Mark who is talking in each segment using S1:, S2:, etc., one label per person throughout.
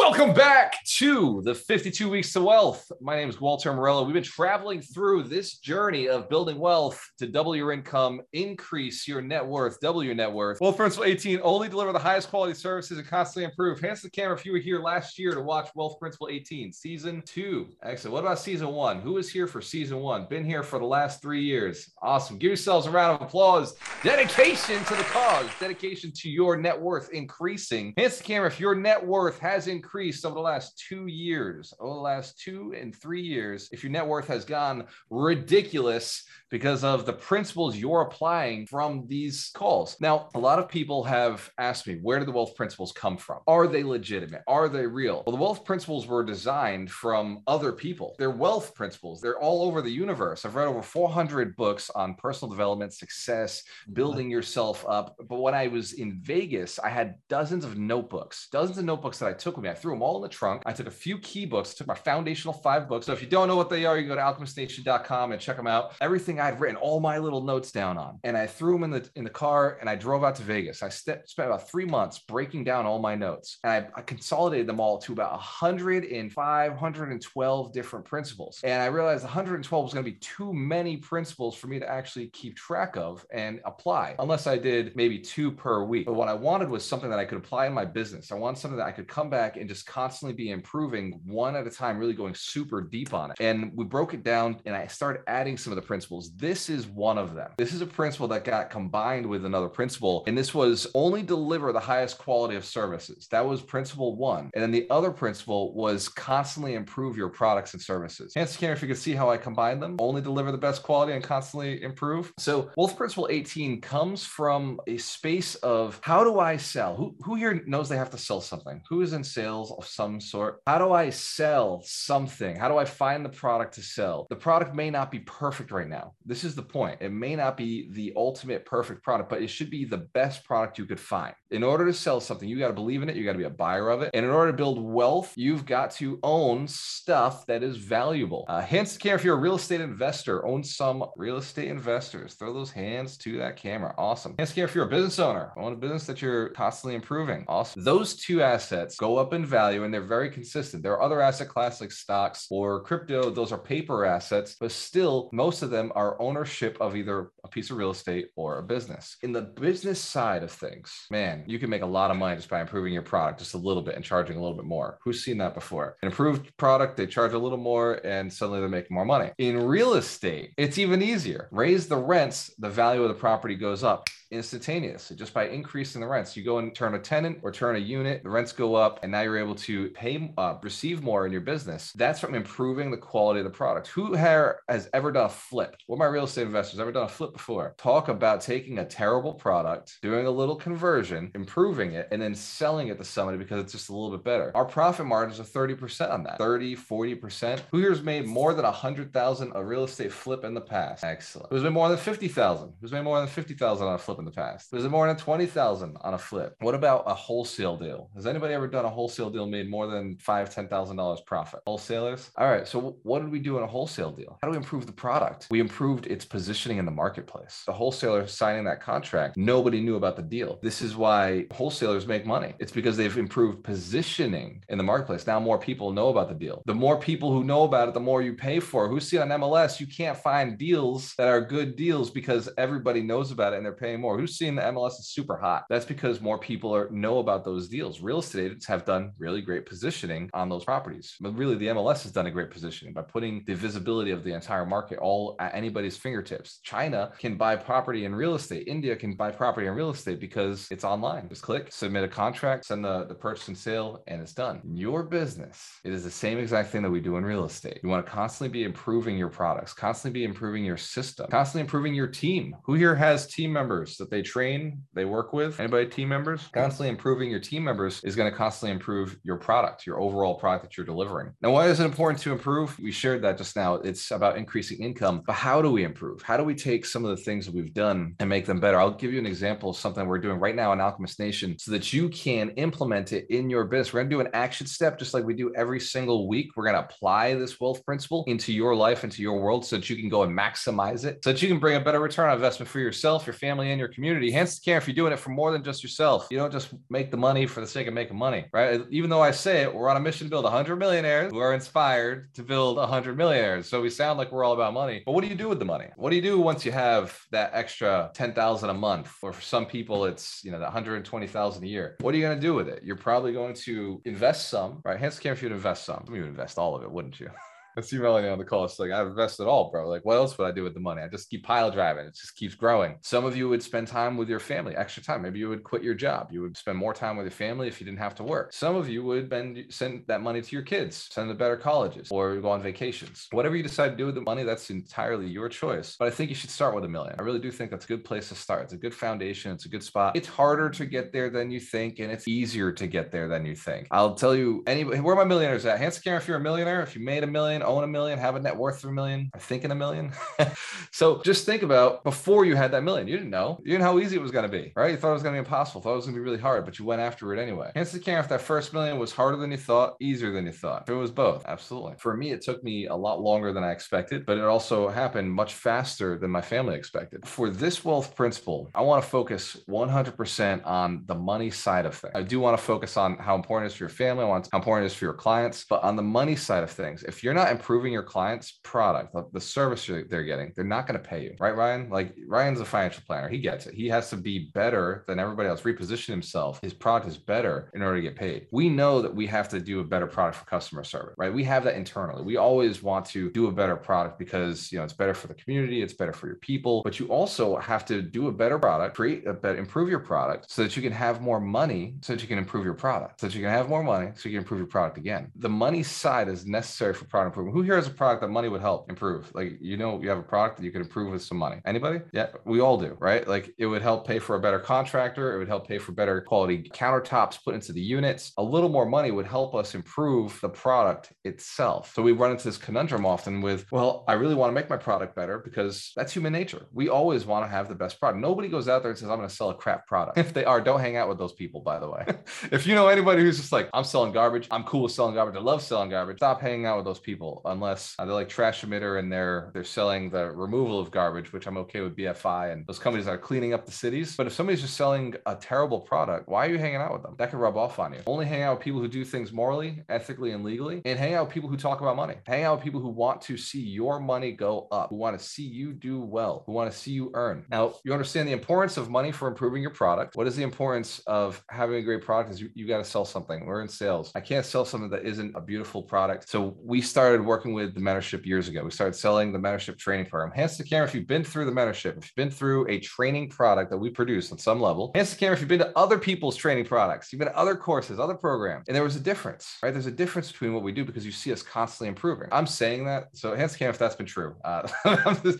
S1: Welcome back to the 52 Weeks to Wealth. My name is Walter Morello. We've been traveling through this journey of building wealth to double your income, increase your net worth, double your net worth. Wealth Principle 18 only deliver the highest quality services and constantly improve. Hands to the camera if you were here last year to watch Wealth Principle 18, season two. Excellent. What about season one? Who is here for season one? Been here for the last three years. Awesome. Give yourselves a round of applause. Dedication to the cause, dedication to your net worth increasing. Hands to the camera if your net worth has increased over the last two years, over the last two and three years, if your net worth has gone ridiculous because of the principles you're applying from these calls. Now, a lot of people have asked me, where do the wealth principles come from? Are they legitimate? Are they real? Well, the wealth principles were designed from other people. They're wealth principles. They're all over the universe. I've read over 400 books on personal development, success, mm-hmm. building yourself up. But when I was in Vegas, I had dozens of notebooks, dozens of notebooks that I took with me. I threw them all in the trunk. I took a few key books, took my foundational five books. So if you don't know what they are, you go to alchemistnation.com and check them out. Everything I'd written all my little notes down on, and I threw them in the in the car, and I drove out to Vegas. I st- spent about three months breaking down all my notes, and I, I consolidated them all to about 105, 112 different principles. And I realized 112 was going to be too many principles for me to actually keep track of and apply, unless I did maybe two per week. But what I wanted was something that I could apply in my business. I wanted something that I could come back and just constantly be improving one at a time, really going super deep on it. And we broke it down, and I started adding some of the principles. This is one of them. This is a principle that got combined with another principle. And this was only deliver the highest quality of services. That was principle one. And then the other principle was constantly improve your products and services. Hands camera, if you can see how I combine them, only deliver the best quality and constantly improve. So Wealth Principle 18 comes from a space of how do I sell? Who, who here knows they have to sell something? Who is in sales of some sort? How do I sell something? How do I find the product to sell? The product may not be perfect right now. This is the point. It may not be the ultimate perfect product, but it should be the best product you could find. In order to sell something, you got to believe in it. You got to be a buyer of it. And in order to build wealth, you've got to own stuff that is valuable. Uh, hence, care if you're a real estate investor, own some real estate investors. Throw those hands to that camera. Awesome. Hence, care if you're a business owner, own a business that you're constantly improving. Awesome. Those two assets go up in value and they're very consistent. There are other asset classes like stocks or crypto. Those are paper assets, but still, most of them are ownership of either a piece of real estate or a business. In the business side of things, man, you can make a lot of money just by improving your product just a little bit and charging a little bit more. Who's seen that before? An improved product, they charge a little more and suddenly they're making more money. In real estate, it's even easier. Raise the rents, the value of the property goes up instantaneously just by increasing the rents. You go and turn a tenant or turn a unit, the rents go up, and now you're able to pay, uh, receive more in your business. That's from improving the quality of the product. Who here has ever done a flip? What my real estate investors ever done a flip before? Talk about taking a terrible product, doing a little conversion, improving it, and then selling it to somebody because it's just a little bit better. Our profit margins are 30% on that, 30, 40%. Who here's made more than 100,000 a real estate flip in the past? Excellent. Who's made more than 50,000? Who's made more than 50,000 on a flip in the past? Was it more than 20,000 on a flip? What about a wholesale deal? Has anybody ever done a wholesale deal made more than five, ten thousand dollars profit? Wholesalers? All right. So what did we do in a wholesale deal? How do we improve the product? We improved its positioning in the marketplace. The wholesaler signing that contract, nobody knew about the deal. This is why wholesalers make money. It's because they've improved positioning in the marketplace. Now more people know about the deal. The more people who know about it, the more you pay for. Who's seen on MLS? You can't find deals that are good deals because everybody knows about it and they're paying more. Who's seen the MLS is super hot? That's because more people are know about those deals. Real estate agents have done really great positioning on those properties. But really, the MLS has done a great positioning by putting the visibility of the entire market all at anybody's fingertips. China can buy property in real estate. India can buy property in real estate because it's online. Just click, submit a contract, send the, the purchase and sale, and it's done. Your business, it is the same exact thing that we do in real estate. You want to constantly be improving your products, constantly be improving your system, constantly improving your team. Who here has team members that they train, they work with? Anybody team members? Constantly improving your team members is going to constantly improve your product, your overall product that you're delivering. Now, why is it important to improve? We shared that just now. It's about increasing income, but how do we improve? How do we take some of the things that we've done and make them better? I'll give you an example of something we're doing right now in Alchemist Nation so that you can implement it in your business. We're going to do an action step just like we do every single week. We're going to apply this wealth principle into your life, into your world so that you can go and maximize it, so that you can bring a better return on investment for yourself, your family, and your community. Hence, the care if you're doing it for more than just yourself. You don't just make the money for the sake of making money, right? Even though I say it, we're on a mission to build 100 millionaires who are inspired to build 100 millionaires. So we sound like we're all about money. But what do you do with the money? What do you do once you have that extra 10,000 a month? Or for some people, it's, you know, the 120,000 a year. What are you going to do with it? You're probably going to invest some, right? Hence, the care if you'd invest some. You would invest all of it, wouldn't you? I see Melanie on the call. It's like I've invested all, bro. Like, what else would I do with the money? I just keep pile driving. It just keeps growing. Some of you would spend time with your family, extra time. Maybe you would quit your job. You would spend more time with your family if you didn't have to work. Some of you would bend, send that money to your kids, send them to better colleges, or go on vacations. Whatever you decide to do with the money, that's entirely your choice. But I think you should start with a million. I really do think that's a good place to start. It's a good foundation. It's a good spot. It's harder to get there than you think, and it's easier to get there than you think. I'll tell you, anybody, where are my millionaires at? Hands camera if you're a millionaire, if you made a million, own a million, have a net worth of a million, or thinking a million. so just think about before you had that million. You didn't know. You didn't know how easy it was going to be, right? You thought it was going to be impossible. Thought it was going to be really hard, but you went after it anyway. Hence the care if that first million was harder than you thought, easier than you thought. It was both, absolutely. For me, it took me a lot longer than I expected, but it also happened much faster than my family expected. For this wealth principle, I want to focus 100% on the money side of things. I do want to focus on how important it is for your family, I want how important it is for your clients, but on the money side of things, if you're not improving your clients' product, the service they're getting, they're not going to pay you, right, Ryan? Like Ryan's a financial planner. He gets it. He has to be better than everybody else, reposition himself. His product is better in order to get paid. We know that we have to do a better product for customer service, right? We have that internally. We always want to do a better product because, you know, it's better for the community, it's better for your people, but you also have to do a better product, create a better, improve your product so that you can have more money so that you can improve your product, so that you can have more money so you can improve your product again. The money side is necessary for product improvement. Who here has a product that money would help improve? Like, you know, you have a product that you can improve with some money. Anybody? Yeah, we all do, right? Like, it would help pay for a better contractor. It would help pay for better quality countertops put into the units. A little more money would help us improve the product itself. So we run into this conundrum often with, well, I really want to make my product better because that's human nature. We always want to have the best product. Nobody goes out there and says, I'm going to sell a crap product. If they are, don't hang out with those people, by the way. if you know anybody who's just like, I'm selling garbage, I'm cool with selling garbage, I love selling garbage, stop hanging out with those people unless uh, they're like trash emitter and they're they're selling the removal of garbage, which I'm okay with BFI and those companies that are cleaning up the cities. But if somebody's just selling a terrible product, why are you hanging out with them? That could rub off on you. Only hang out with people who do things morally, ethically, and legally, and hang out with people who talk about money. Hang out with people who want to see your money go up, who want to see you do well, who want to see you earn. Now, you understand the importance of money for improving your product. What is the importance of having a great product? Is you, you got to sell something. We're in sales. I can't sell something that isn't a beautiful product. So we started working with the mentorship years ago. We started selling the mentorship training program. Hands to camera if you've been through the mentorship, if you've been through a training product that we produce on some level. Hands to camera if you've been to other people's training products, you've been to other courses, other programs, and there was a difference, right? There's a difference between what we do because you see us constantly improving. I'm saying that. So hands to camera if that's been true. Uh,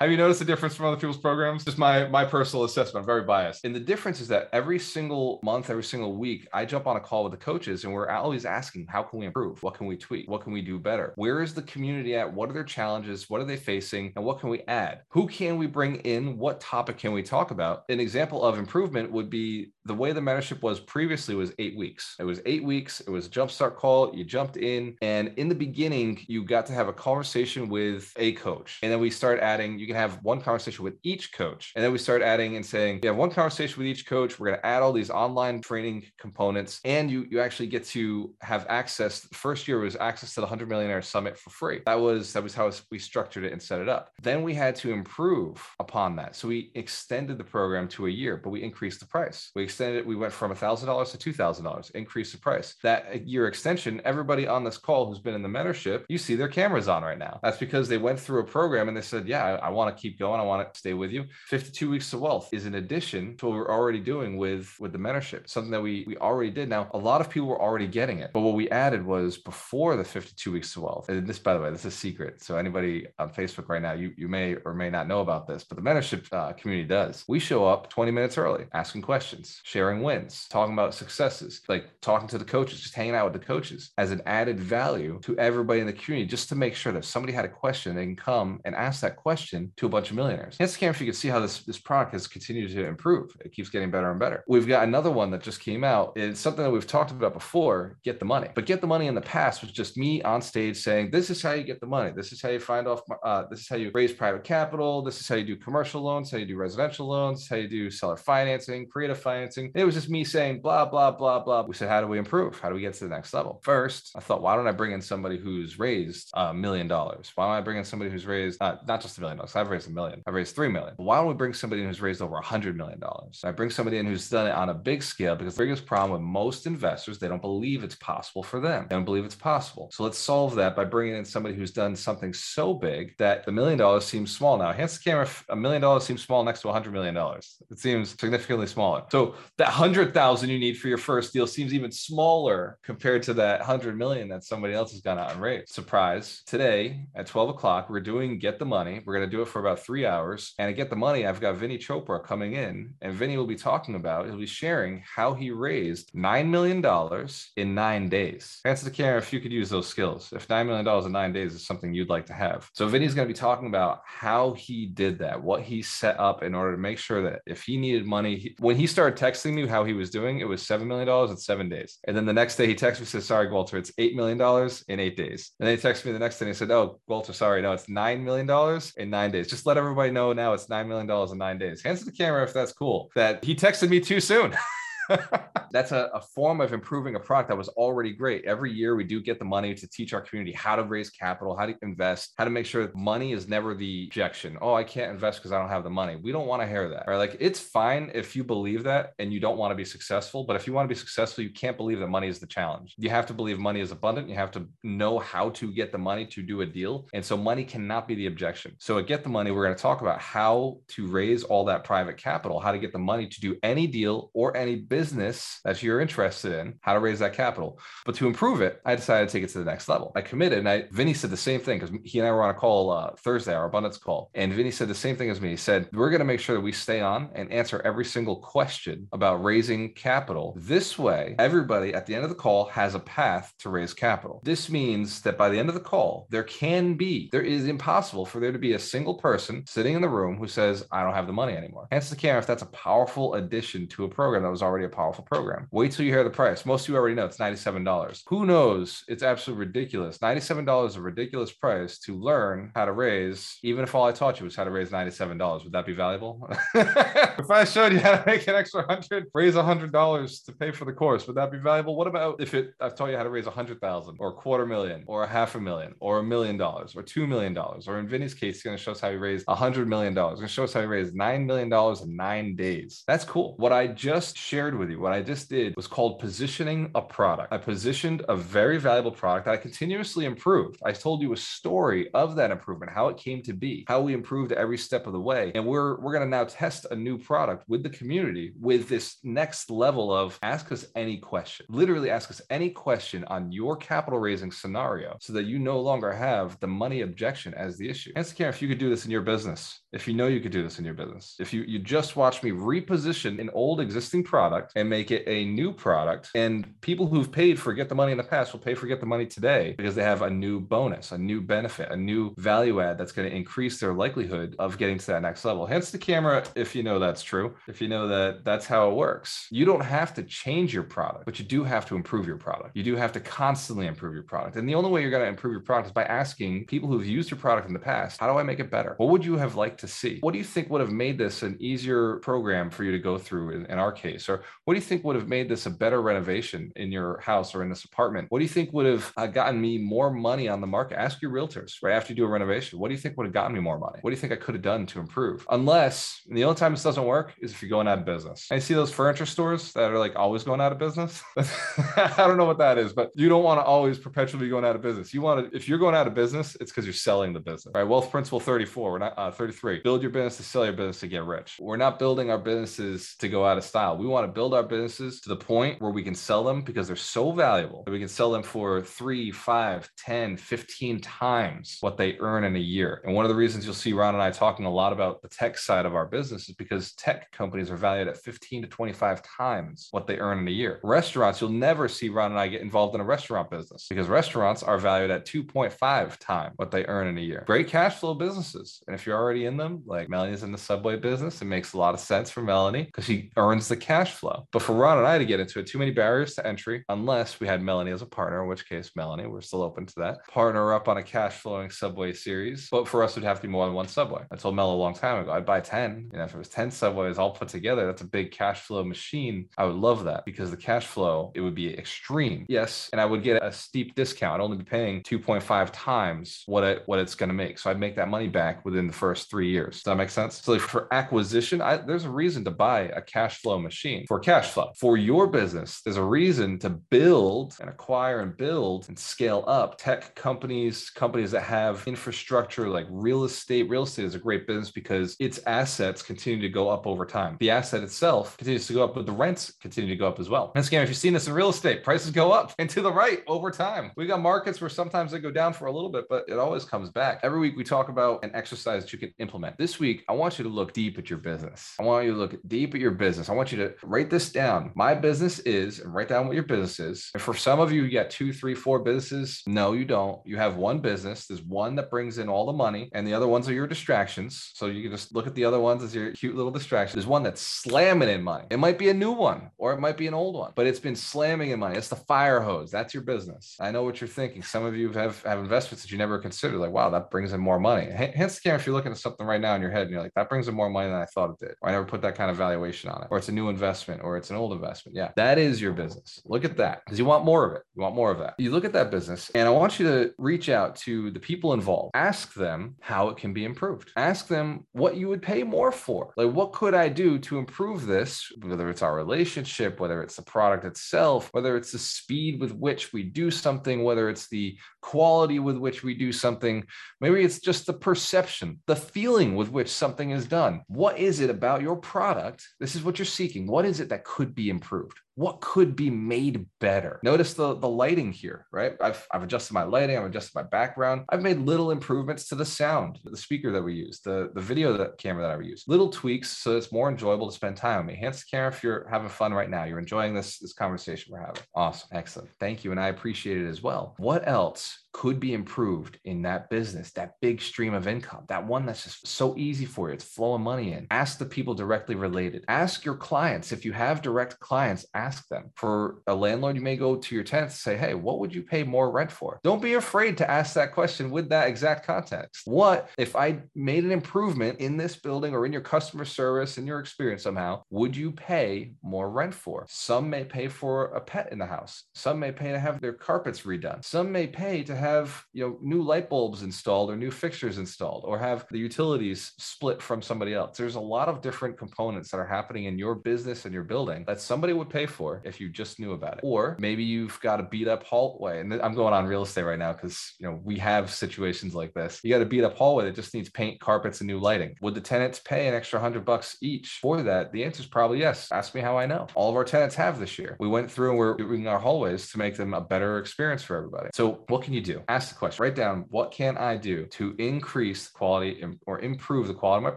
S1: have you noticed a difference from other people's programs? Just my my personal assessment. I'm very biased. And the difference is that every single month, every single week, I jump on a call with the coaches and we're always asking, how can we improve? What can we tweak? What can we do better? Where is the community at? What are their challenges? What are they facing? And what can we add? Who can we bring in? What topic can we talk about? An example of improvement would be the way the mentorship was previously was eight weeks. It was eight weeks. It was a jumpstart call. You jumped in, and in the beginning, you got to have a conversation with a coach, and then we start adding. You can have one conversation with each coach, and then we start adding and saying, you have one conversation with each coach. We're going to add all these online training components, and you you actually get to have access. First year was access to the Hundred Millionaire Summit for free. That was that was how we structured it and set it up. Then we had to improve upon that, so we extended the program to a year, but we increased the price. We extended it. We went from $1,000 to $2,000, increased the price. That year extension, everybody on this call who's been in the mentorship, you see their cameras on right now. That's because they went through a program and they said, Yeah, I, I want to keep going. I want to stay with you. 52 weeks of wealth is an addition to what we're already doing with, with the mentorship, something that we, we already did. Now, a lot of people were already getting it, but what we added was before the 52 weeks of wealth. And this, by the way, this is a secret. So anybody on Facebook right now, you, you may or may not know about this, but the mentorship uh, community does. We show up 20 minutes early asking questions sharing wins, talking about successes, like talking to the coaches, just hanging out with the coaches as an added value to everybody in the community, just to make sure that if somebody had a question, they can come and ask that question to a bunch of millionaires. Instagram, if you can see how this, this product has continued to improve, it keeps getting better and better. We've got another one that just came out. It's something that we've talked about before get the money. But get the money in the past was just me on stage saying, This is how you get the money. This is how you find off, uh, this is how you raise private capital. This is how you do commercial loans, how you do residential loans, how you do seller financing, creative financing. It was just me saying, blah, blah, blah, blah. We said, How do we improve? How do we get to the next level? First, I thought, why don't I bring in somebody who's raised a million dollars? Why don't I bring in somebody who's raised uh, not just a million dollars? I've raised a million, I've raised three million. Why don't we bring somebody in who's raised over a hundred million dollars? I bring somebody in who's done it on a big scale because the biggest problem with most investors, they don't believe it's possible for them. They don't believe it's possible. So let's solve that by bringing in somebody who's done something so big that the million dollars seems small now. Hands the camera, a million dollars seems small next to a hundred million dollars. It seems significantly smaller. So that hundred thousand you need for your first deal seems even smaller compared to that hundred million that somebody else has gone out and raised. Surprise! Today at twelve o'clock, we're doing Get the Money. We're going to do it for about three hours. And to Get the Money, I've got Vinney Chopra coming in, and Vinney will be talking about. He'll be sharing how he raised nine million dollars in nine days. Answer the camera if you could use those skills. If nine million dollars in nine days is something you'd like to have. So Vinney's going to be talking about how he did that, what he set up in order to make sure that if he needed money, he, when he started texting me how he was doing, it was seven million dollars in seven days. And then the next day he texted me said, "Sorry, Walter, it's eight million dollars in eight days." And then he texted me the next day and he said, "Oh, Walter, sorry, no, it's nine million dollars in nine days. Just let everybody know now it's nine million dollars in nine days." Hands to the camera if that's cool. That he texted me too soon. That's a, a, form of improving a product that was already great. Every year we do get the money to teach our community how to raise capital, how to invest, how to make sure money is never the objection. Oh, I can't invest because I don't have the money. We don't want to hear that. Right? Like it's fine if you believe that and you don't want to be successful, but if you want to be successful, you can't believe that money is the challenge. You have to believe money is abundant. You have to know how to get the money to do a deal. And so money cannot be the objection. So at Get the Money, we're going to talk about how to raise all that private capital, how to get the money to do any deal or any business that you're interested in, how to raise that capital. But to improve it, I decided to take it to the next level. I committed, and I Vinney said the same thing because he and I were on a call uh, Thursday, our abundance call, and Vinney said the same thing as me. He said we're going to make sure that we stay on and answer every single question about raising capital. This way, everybody at the end of the call has a path to raise capital. This means that by the end of the call, there can be, there is impossible for there to be a single person sitting in the room who says, I don't have the money anymore. Hence the camera, if that's a powerful addition to a program that was already a powerful program. Wait till you hear the price. Most of you already know it's $97. Who knows? It's absolutely ridiculous. $97 is a ridiculous price to learn how to raise, even if all I taught you was how to raise $97. Would that be valuable? if I showed you how to make an extra 100, raise $100 to pay for the course, would that be valuable? What about if it I've taught you how to raise 100,000 or a quarter million or a half a million or a million dollars or 2 million dollars or in Vinney's case, he's going to show us how he raised 100 million dollars. He's going to show us how he raised 9 million dollars in 9 days. That's cool. What I just shared with you, what I just did was called positioning a product. I positioned a very valuable product that I continuously improved. I told you a story of that improvement, how it came to be, how we improved every step of the way. And we're we're going to now test a new product with the community with this next level of ask us any question. Literally ask us any question on your capital raising scenario so that you no longer have the money objection as the issue. Answer care if you could do this in your business, if you know you could do this in your business, if you you just watch me reposition an old existing product and make it a new product and people who've paid for get the money in the past will pay for get the money today because they have a new bonus, a new benefit, a new value add that's going to increase their likelihood of getting to that next level. Hence the camera if you know that's true, if you know that that's how it works. You don't have to change your product, but you do have to improve your product. You do have to constantly improve your product. And the only way you're going to improve your product is by asking people who've used your product in the past, how do I make it better? What would you have liked to see? What do you think would have made this an easier program for you to go through in, in our case? Or what do you think would have made this a better renovation in your house or in this apartment? What do you think would have uh, gotten me more money on the market? Ask your realtors right after you do a renovation. What do you think would have gotten me more money? What do you think I could have done to improve? Unless the only time this doesn't work is if you're going out of business. I see those furniture stores that are like always going out of business. I don't know what that is, but you don't want to always perpetually be going out of business. You want to, if you're going out of business, it's because you're selling the business, right? Wealth principle 34, we're not uh, 33. Build your business to sell your business to get rich. We're not building our businesses to go out of style. We want to build our businesses to the point where we can sell them because they're so valuable that we can sell them for three, five, 10, 15 times what they earn in a year. And one of the reasons you'll see Ron and I talking a lot about the tech side of our business is because tech companies are valued at 15 to 25 times what they earn in a year. Restaurants, you'll never see Ron and I get involved in a restaurant business because restaurants are valued at 2.5 times what they earn in a year. Great cash flow businesses. And if you're already in them, like Melanie's in the Subway business, it makes a lot of sense for Melanie because she earns the cash flow. But for Ron and I to get into it, too many barriers to entry, unless we had Melanie as a partner, in which case, Melanie, we're still open to that. Partner up on a cash flowing Subway series. But for us, it would have to be more than one Subway. I told Mel a long time ago, I'd buy 10. You know, if it was 10 Subways all put together, that's a big cash flow machine. I would love that because the cash flow, it would be extreme. Yes. And I would get a steep discount. I'd only be paying 2.5 times what it what it's going to make. So I'd make that money back within the first three years. Does that make sense? So for acquisition, I, there's a reason to buy a cash flow machine for cash flow. For your business, there's a reason to build and acquire and build and scale up tech companies, companies that have infrastructure like real estate. Real estate is a great business because its assets continue to go up over time. The asset itself continues to go up, but the rents continue to go up as well. And scam, if you've seen this in real estate, prices go up and to the right over time. We got markets where sometimes they go down for a little bit, but it always comes back. Every week we talk about an exercise that you can implement. This week, I want you to look deep at your business. I want you to look deep at your business. I want you to this down. My business is, and write down what your business is. And for some of you, you got two, three, four businesses. No, you don't. You have one business. There's one that brings in all the money, and the other ones are your distractions. So you can just look at the other ones as your cute little distraction. There's one that's slamming in money. It might be a new one or it might be an old one, but it's been slamming in money. It's the fire hose. That's your business. I know what you're thinking. Some of you have, have investments that you never considered. Like, wow, that brings in more money. Hence the camera if you're looking at something right now in your head and you're like, that brings in more money than I thought it did. Or I never put that kind of valuation on it. Or it's a new investment or it's an old investment. Yeah, that is your business. Look at that because you want more of it. You want more of that. You look at that business and I want you to reach out to the people involved. Ask them how it can be improved. Ask them what you would pay more for. Like, what could I do to improve this? Whether it's our relationship, whether it's the product itself, whether it's the speed with which we do something, whether it's the quality with which we do something. Maybe it's just the perception, the feeling with which something is done. What is it about your product? This is what you're seeking. What is it that could be improved? What could be made better? Notice the, the lighting here, right? I've, I've adjusted my lighting, I've adjusted my background. I've made little improvements to the sound, the speaker that we use, the, the video that camera that I use, little tweaks so it's more enjoyable to spend time with me. Hence the camera if you're having fun right now, you're enjoying this, this conversation we're having. Awesome. Excellent. Thank you. And I appreciate it as well. What else could be improved in that business, that big stream of income, that one that's just so easy for you. It's flowing money in. Ask the people directly related. Ask your clients. If you have direct clients, ask them. For a landlord, you may go to your tenants and say, hey, what would you pay more rent for? Don't be afraid to ask that question with that exact context. What if I made an improvement in this building or in your customer service, in your experience somehow, would you pay more rent for? Some may pay for a pet in the house. Some may pay to have their carpets redone. Some may pay to have you know new light bulbs installed or new fixtures installed or have the utilities split from somebody else there's a lot of different components that are happening in your business and your building that somebody would pay for if you just knew about it. Or maybe you've got a beat up hallway and i'm going on real estate right now because you know we have situations like this. You got a beat up hallway that just needs paint carpets and new lighting. Would the tenants pay an extra hundred bucks each for that? The answer is probably yes. Ask me how i know. All of our tenants have this year. We went through and we're doing our hallways to make them a better experience for everybody. So what can you do? Ask the question, write down what can I do to increase the quality or improve the quality of my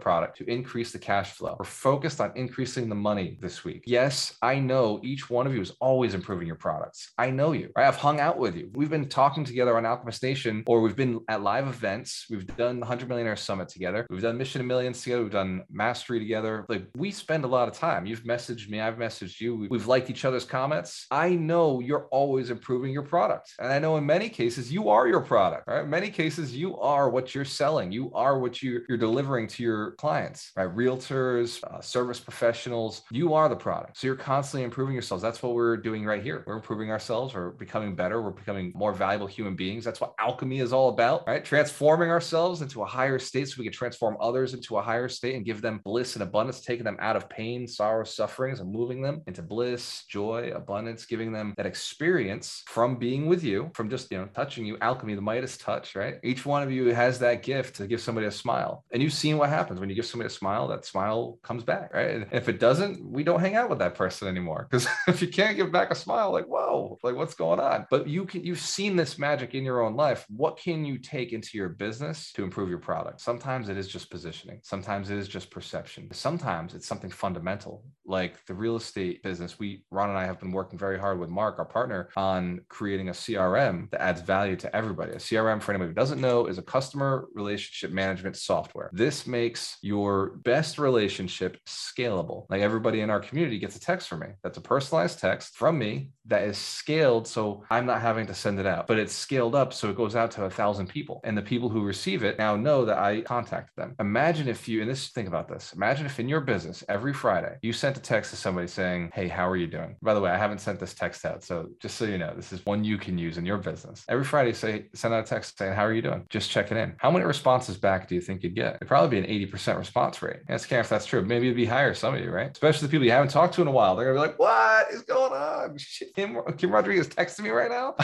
S1: product to increase the cash flow. We're focused on increasing the money this week. Yes, I know each one of you is always improving your products. I know you. Right? I've hung out with you. We've been talking together on Alchemist Nation, or we've been at live events. We've done the 100 Millionaire Summit together. We've done Mission of Millions together. We've done Mastery together. Like we spend a lot of time. You've messaged me. I've messaged you. We've liked each other's comments. I know you're always improving your product. And I know in many cases you are your product, right? In many cases, you are what you're selling. You are what you, you're delivering to your clients, right? Realtors, uh, service professionals, you are the product. So you're constantly improving improving yourselves. That's what we're doing right here. We're improving ourselves. We're becoming better. We're becoming more valuable human beings. That's what alchemy is all about, right? Transforming ourselves into a higher state so we can transform others into a higher state and give them bliss and abundance, taking them out of pain, sorrow, sufferings, and moving them into bliss, joy, abundance, giving them that experience from being with you, from just, you know, touching you, alchemy, the Midas touch, right? Each one of you has that gift to give somebody a smile. And you've seen what happens when you give somebody a smile, that smile comes back, right? And if it doesn't, we don't hang out with that person anymore. Because if you can't give back a smile, like, whoa, like what's going on? But you can, you've seen this magic in your own life. What can you take into your business to improve your product? Sometimes it is just positioning. Sometimes it is just perception. Sometimes it's something fundamental, like the real estate business. We, Ron and I have been working very hard with Mark, our partner, on creating a CRM that adds value to everybody. A CRM, for anybody who doesn't know, is a customer relationship management software. This makes your best relationship scalable. Like everybody in our community gets a text from me. That's a personalized text from me that is scaled so I'm not having to send it out, but it's scaled up so it goes out to a thousand people. And the people who receive it now know that I contacted them. Imagine if you, and this, think about this. Imagine if in your business every Friday you sent a text to somebody saying, Hey, how are you doing? By the way, I haven't sent this text out. So just so you know, this is one you can use in your business. Every Friday, say, send out a text saying, How are you doing? Just checking in. How many responses back do you think you'd get? It'd probably be an 80% response rate. Ask Karen if that's true. Maybe it'd be higher, some of you, right? Especially the people you haven't talked to in a while. They're gonna be like, What is going on? Kim, Kim Rodriguez texting me right now.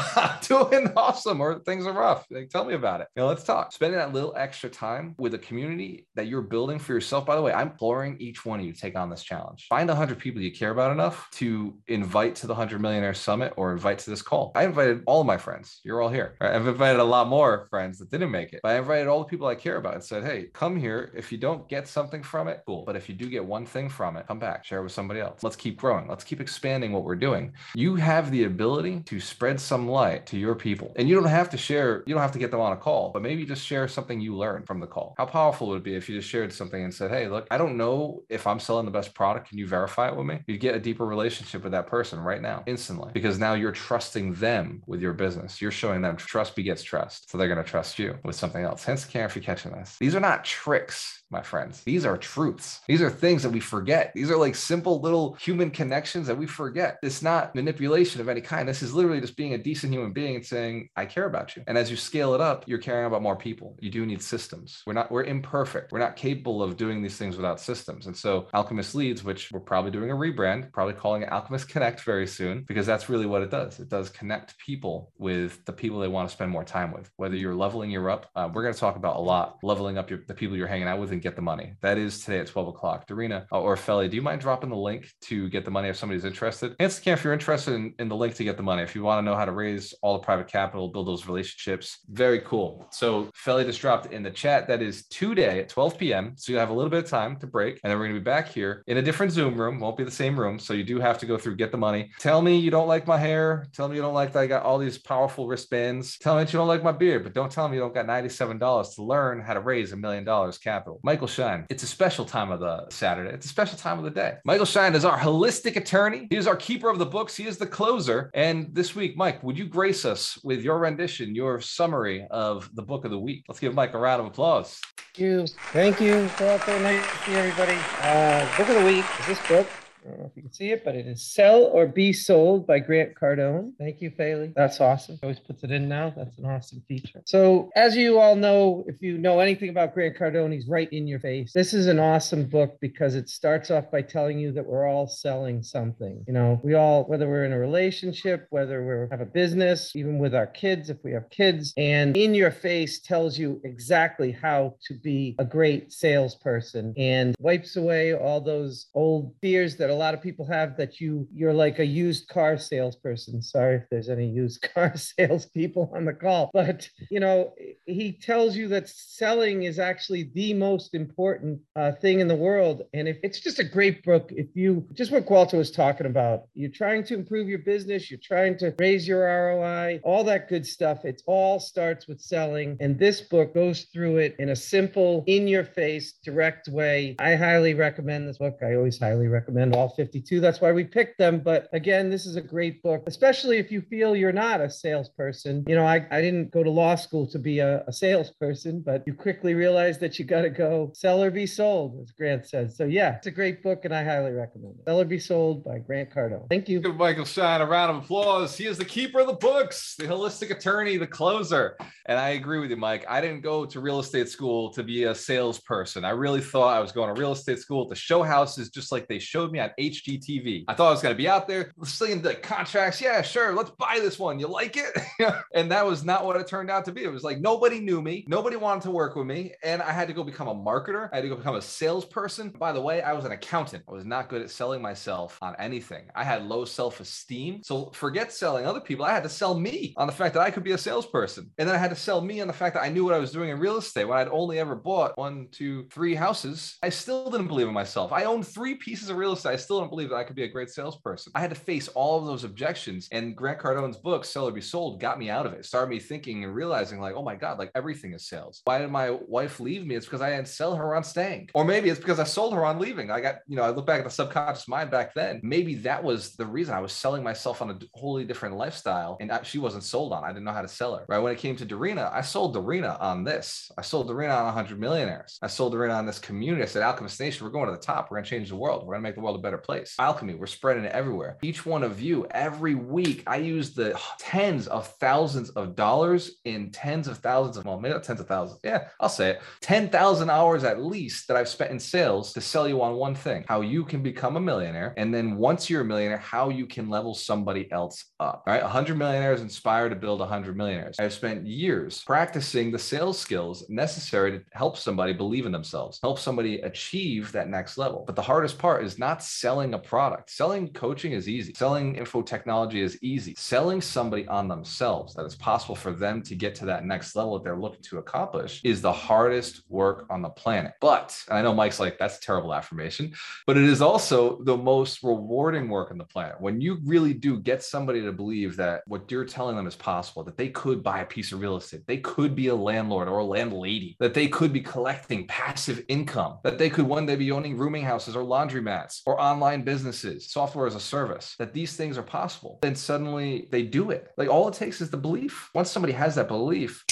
S1: Doing awesome, or things are rough. Like, tell me about it. You know, let's talk. Spending that little extra time with a community that you're building for yourself. By the way, I'm imploring each one of you to take on this challenge. Find 100 people you care about enough to invite to the 100 Millionaire Summit or invite to this call. I invited all of my friends. You're all here. Right? I've invited a lot more friends that didn't make it, but I invited all the people I care about and said, Hey, come here. If you don't get something from it, cool. But if you do get one thing from it, come back, share with somebody else. Let's keep growing. Let's keep expanding what we're doing. You have the ability to spread some light to your people. And you don't have to share, you don't have to get them on a call, but maybe just share something you learned from the call. How powerful would it be if you just shared something and said, Hey, look, I don't know if I'm selling the best product. Can you verify it with me? You'd get a deeper relationship with that person right now, instantly, because now you're trusting them with your business. You're showing them trust begets trust. So they're going to trust you with something else. Hence, care if you're catching this. These are not tricks my friends. These are truths. These are things that we forget. These are like simple little human connections that we forget. It's not manipulation of any kind. This is literally just being a decent human being and saying, I care about you. And as you scale it up, you're caring about more people. You do need systems. We're not, we're imperfect. We're not capable of doing these things without systems. And so Alchemist Leads, which we're probably doing a rebrand, probably calling it Alchemist Connect very soon, because that's really what it does. It does connect people with the people they want to spend more time with, whether you're leveling you up. Uh, we're going to talk about a lot leveling up your, the people you're hanging out with and get the money. That is today at 12 o'clock. Dorina uh, or Feli, do you mind dropping the link to get the money if somebody's interested? Answer if you're interested in, in the link to get the money. If you want to know how to raise all the private capital, build those relationships, very cool. So Feli just dropped in the chat. That is today at 12 p.m. So you have a little bit of time to break, and then we're going to be back here in a different Zoom room. Won't be the same room, so you do have to go through get the money. Tell me you don't like my hair. Tell me you don't like that I got all these powerful wristbands. Tell me that you don't like my beard, but don't tell me you don't got $97 to learn how to raise a million dollars capital. Michael Shine, it's a special time of the Saturday. It's a special time of the day. Michael Shine is our holistic attorney. He is our keeper of the books. He is the closer. And this week, Mike, would you grace us with your rendition, your summary of the book of the week? Let's give Mike a round of applause.
S2: Thank you. Thank you. Nice to everybody. Uh, book of the week is this book. I don't know if you can see it, but it is Sell or Be Sold by Grant Cardone. Thank you, Faley. That's awesome. He always puts it in now. That's an awesome feature. So, as you all know, if you know anything about Grant Cardone, he's right in your face. This is an awesome book because it starts off by telling you that we're all selling something. You know, we all, whether we're in a relationship, whether we have a business, even with our kids, if we have kids, and in your face tells you exactly how to be a great salesperson and wipes away all those old fears that a lot of people have that you you're like a used car salesperson. Sorry if there's any used car salespeople on the call, but you know he tells you that selling is actually the most important uh, thing in the world, and if it's just a great book, if you just what Walter was talking about, you're trying to improve your business, you're trying to raise your ROI, all that good stuff. It all starts with selling, and this book goes through it in a simple, in your face, direct way. I highly recommend this book. I always highly recommend all 52. That's why we picked them. But again, this is a great book, especially if you feel you're not a salesperson. You know, I, I didn't go to law school to be a, a salesperson, but you quickly realize that you got to go sell or be sold, as Grant said. So yeah, it's a great book and I highly recommend it. Sell or Be Sold by Grant Cardone. Thank you.
S1: Give Michael Shine a round of applause. He is the keeper of the books, the holistic attorney, the closer. And I agree with you, Mike. I didn't go to real estate school to be a salesperson. I really thought I was going to real estate school to show houses just like they showed me on HGTV. I thought I was going to be out there seeing the contracts. Yeah, sure. Let's buy this one. You like it? and that was not what it turned out to be. It was like nobody knew me. Nobody wanted to work with me. And I had to go become a marketer. I had to go become a salesperson. By the way, I was an accountant. I was not good at selling myself on anything. I had low self esteem. So forget selling other people. I had to sell me on the fact that I could be a salesperson. And then I had to sell me on the fact that I knew what I was doing in real estate when I'd only ever bought one, two, three houses. I still didn't believe in myself. I owned three pieces of real estate. I still don't believe that I could be a great salesperson. I had to face all of those objections. And Grant Cardone's book, Sell or Be Sold, got me out of it. Started me thinking and realizing, like, oh my God, like everything is sales. Why did my wife leave me? It's because I didn't sell her on staying. Or maybe it's because I sold her on leaving. I got, you know, I look back at the subconscious mind back then. Maybe that was the reason I was selling myself on a wholly different lifestyle and she wasn't sold on. I didn't know how to sell her. Right. When it came to Dorina, I sold Dorina on this. I sold Dorina on 100 millionaires. I sold Dorina on this community. I said, Alchemist Nation, we're going to the top. We're going to change the world. We're going to make the world a better place. Alchemy, we're spreading it everywhere. Each one of you, every week, I use the tens of thousands of dollars in tens of thousands of, well, maybe not tens of thousands. Yeah, I'll say it. 10,000 hours at least that I've spent in sales to sell you on one thing how you can become a millionaire. And then once you're a millionaire, how you can level somebody else up. All right. 100 millionaires inspire to build 100 millionaires. I've spent years practicing the sales skills necessary to help somebody believe in themselves, help somebody achieve that next level. But the hardest part is not selling a product. Selling coaching is easy, selling info technology is easy. Selling somebody on themselves that it's possible for them to get to that next level that they're looking to accomplish is the hardest work on the planet. But I know Mike's like, that's a terrible affirmation, but it is also the most rewarding work on the planet. When you really do get somebody to believe that what you're telling them is possible, that they could buy a piece of real estate, they could be a landlord or a landlady, that they could be collecting passive income, that they could one day be owning rooming houses or laundromats or online businesses, software as a service, that these things are possible, then suddenly they do it. Like all it takes is the belief. Once somebody has that belief,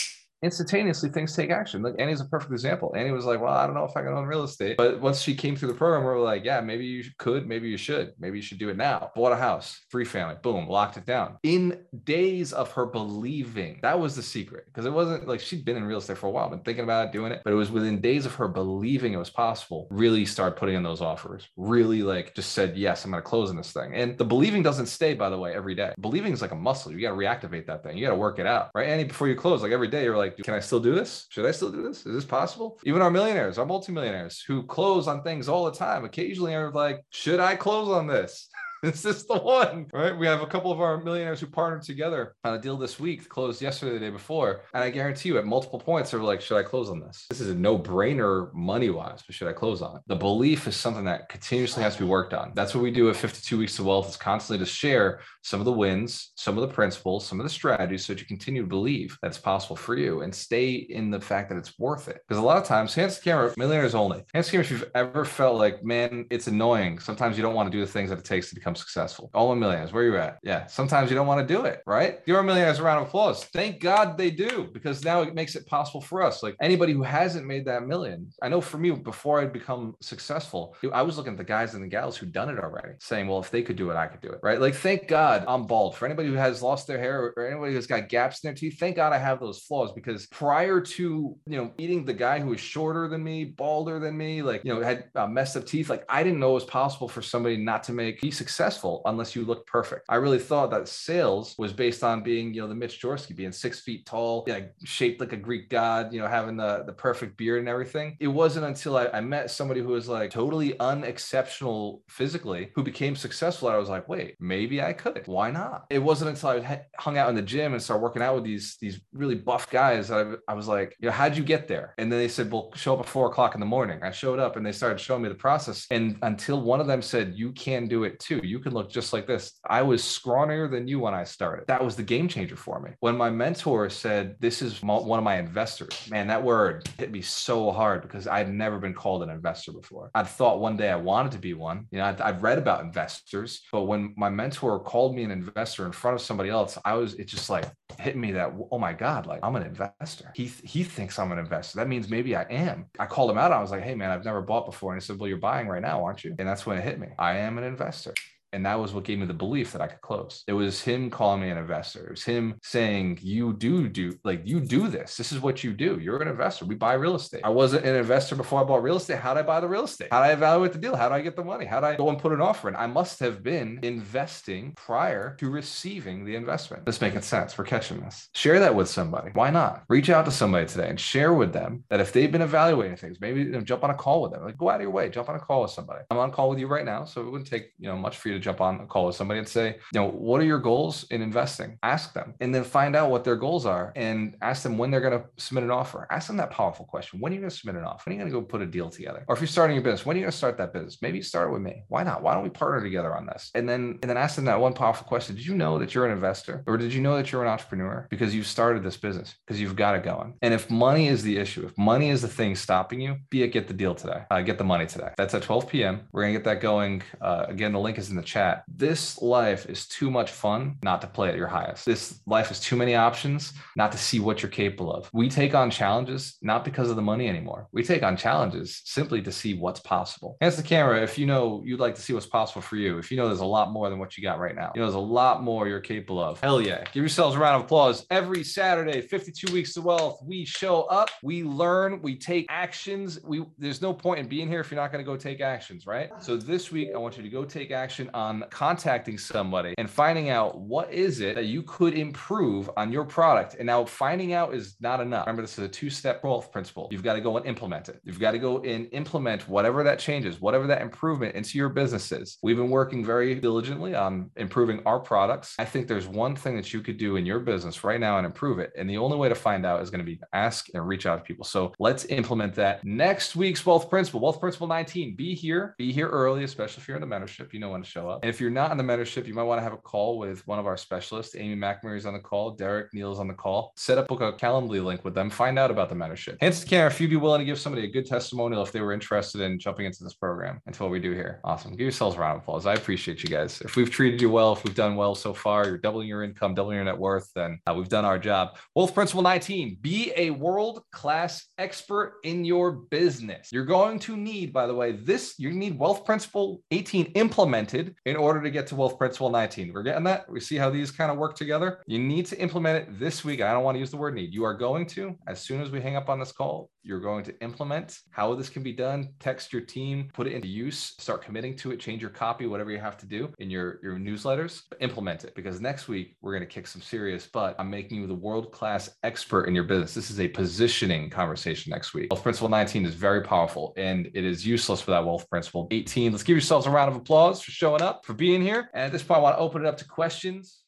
S1: instantaneously things take action. Like Annie's a perfect example. Annie was like, Well, I don't know if I can own real estate. But once she came through the program, we are like, Yeah, maybe you could, maybe you should, maybe you should do it now. Bought a house, free family, boom, locked it down. In days of her believing, that was the secret. Because it wasn't like she'd been in real estate for a while, been thinking about it, doing it, but it was within days of her believing it was possible, really start putting in those offers, really like just said, Yes, I'm gonna close on this thing. And the believing doesn't stay, by the way, every day. Believing is like a muscle. You got to reactivate that thing. You got to work it out, right? Annie, before you close, like every day, you're like, Can I still do this? Should I still do this? Is this possible? Even our millionaires, our multimillionaires who close on things all the time, occasionally are like, should I close on this? is this the one? Right? We have a couple of our millionaires who partnered together on a deal this week, closed yesterday, the day before. And I guarantee you, at multiple points, they're like, should I close on this? This is a no brainer money wise, but should I close on it? The belief is something that continuously has to be worked on. That's what we do at 52 Weeks of Wealth, is constantly to share some of the wins, some of the principles, some of the strategies so that you continue to believe that it's possible for you and stay in the fact that it's worth it. Because a lot of times, hands to camera, millionaires only. Hands to camera, if you've ever felt like, man, it's annoying. Sometimes you don't want to do the things that it takes to become successful. All in millionaires, where you at? Yeah. Sometimes you don't want to do it, right? Give our millionaires a round of applause. Thank God they do, because now it makes it possible for us. Like anybody who hasn't made that million, I know for me, before I'd become successful, I was looking at the guys and the gals who'd done it already, saying, well, if they could do it, I could do it, right? Like, thank God I'm bald. For anybody who has lost their hair or anybody who's got gaps in their teeth, thank God I have those flaws because prior to, you know, meeting the guy who was shorter than me, balder than me, like, you know, had uh, messed up teeth, like I didn't know it was possible for somebody not to make, be successful unless you look perfect. I really thought that sales was based on being, you know, the Mitch Jorsky, being six feet tall, you know, shaped like a Greek god, you know, having the, the perfect beard and everything. It wasn't until I, I met somebody who was like totally unexceptional physically, who became successful. I was like, wait, maybe I could. Why not? It wasn't until I hung out in the gym and started working out with these, these really buff guys that I, I was like, you know, how'd you get there? And then they said, well, show up at four o'clock in the morning. I showed up and they started showing me the process. And until one of them said, you can do it too, you can look just like this. I was scrawnier than you when I started. That was the game changer for me. When my mentor said, This is one of my investors, man, that word hit me so hard because I'd never been called an investor before. I'd thought one day I wanted to be one. You know, I'd, I'd read about investors, but when my mentor called me an investor in front of somebody else, I was, it just like hit me that, oh my God, like I'm an investor. He, he thinks I'm an investor. That means maybe I am. I called him out. I was like, Hey man, I've never bought before. And he said, Well, you're buying right now, aren't you? And that's when it hit me. I am an investor. And that was what gave me the belief that I could close. It was him calling me an investor. It was him saying, You do do, like, you do this. This is what you do. You're an investor. We buy real estate. I wasn't an investor before I bought real estate. How did I buy the real estate? How did I evaluate the deal? How do I get the money? How do I go and put an offer in? I must have been investing prior to receiving the investment. This making sense. We're catching this. Share that with somebody. Why not? Reach out to somebody today and share with them that if they've been evaluating things, maybe you know, jump on a call with them. Like, go out of your way, jump on a call with somebody. I'm on call with you right now. So it wouldn't take, you know, much for you to jump on a call with somebody and say, you know, what are your goals in investing? Ask them and then find out what their goals are and ask them when they're going to submit an offer. Ask them that powerful question. When are you going to submit an offer? When are you going to go put a deal together? Or if you're starting your business, when are you going to start that business? Maybe start with me. Why not? Why don't we partner together on this? And then, and then ask them that one powerful question. Did you know that you're an investor or did you know that you're an entrepreneur because you've started this business because you've got it going? And if money is the issue, if money is the thing stopping you, be it get the deal today, uh, get the money today. That's at 12 p.m. We're going to get that going. Uh, again, the link is in the chat. This life is too much fun not to play at your highest. This life is too many options not to see what you're capable of. We take on challenges not because of the money anymore. We take on challenges simply to see what's possible. Hands the camera if you know you'd like to see what's possible for you. If you know there's a lot more than what you got right now. You know there's a lot more you're capable of. Hell yeah. Give yourselves a round of applause. Every Saturday, 52 weeks to wealth, we show up, we learn, we take actions. We there's no point in being here if you're not going to go take actions, right? So this week I want you to go take action on contacting somebody and finding out what is it that you could improve on your product. And now finding out is not enough. Remember, this is a two-step growth principle. You've got to go and implement it. You've got to go and implement whatever that changes, whatever that improvement into your business is. We've been working very diligently on improving our products. I think there's one thing that you could do in your business right now and improve it. And the only way to find out is going to be ask and reach out to people. So let's implement that. Next week's wealth principle, wealth principle 19. Be here, be here early, especially if you're in the mentorship. You know when to show up. And if you're not in the mentorship, you might want to have a call with one of our specialists. Amy McNamara's on the call. Derek Neal's on the call. Set up a Calendly link with them. Find out about the mentorship. Hands to camera if you'd be willing to give somebody a good testimonial if they were interested in jumping into this program. That's what we do here. Awesome. Give yourselves a round of applause. I appreciate you guys. If we've treated you well, if we've done well so far, you're doubling your income, doubling your net worth, then uh, we've done our job. Wealth Principle 19 be a world class expert in your business. You're going to need, by the way, this, you need Wealth Principle 18 implemented in order to get to Wealth Principle 19. We're getting that. We see how these kind of work together. You need to implement it this week. I don't want to use the word need. You are going to, as soon as we hang up on this call, you're going to implement how this can be done. Text your team, put it into use, start committing to it, change your copy, whatever you have to do in your, your newsletters, implement it because next week we're going to kick some serious butt. I'm making you the world class expert in your business. This is a positioning conversation next week. Wealth Principle 19 is very powerful and it is useless for that Wealth Principle 18. Let's give yourselves a round of applause for showing up, for being here. And at this point, I want to open it up to questions.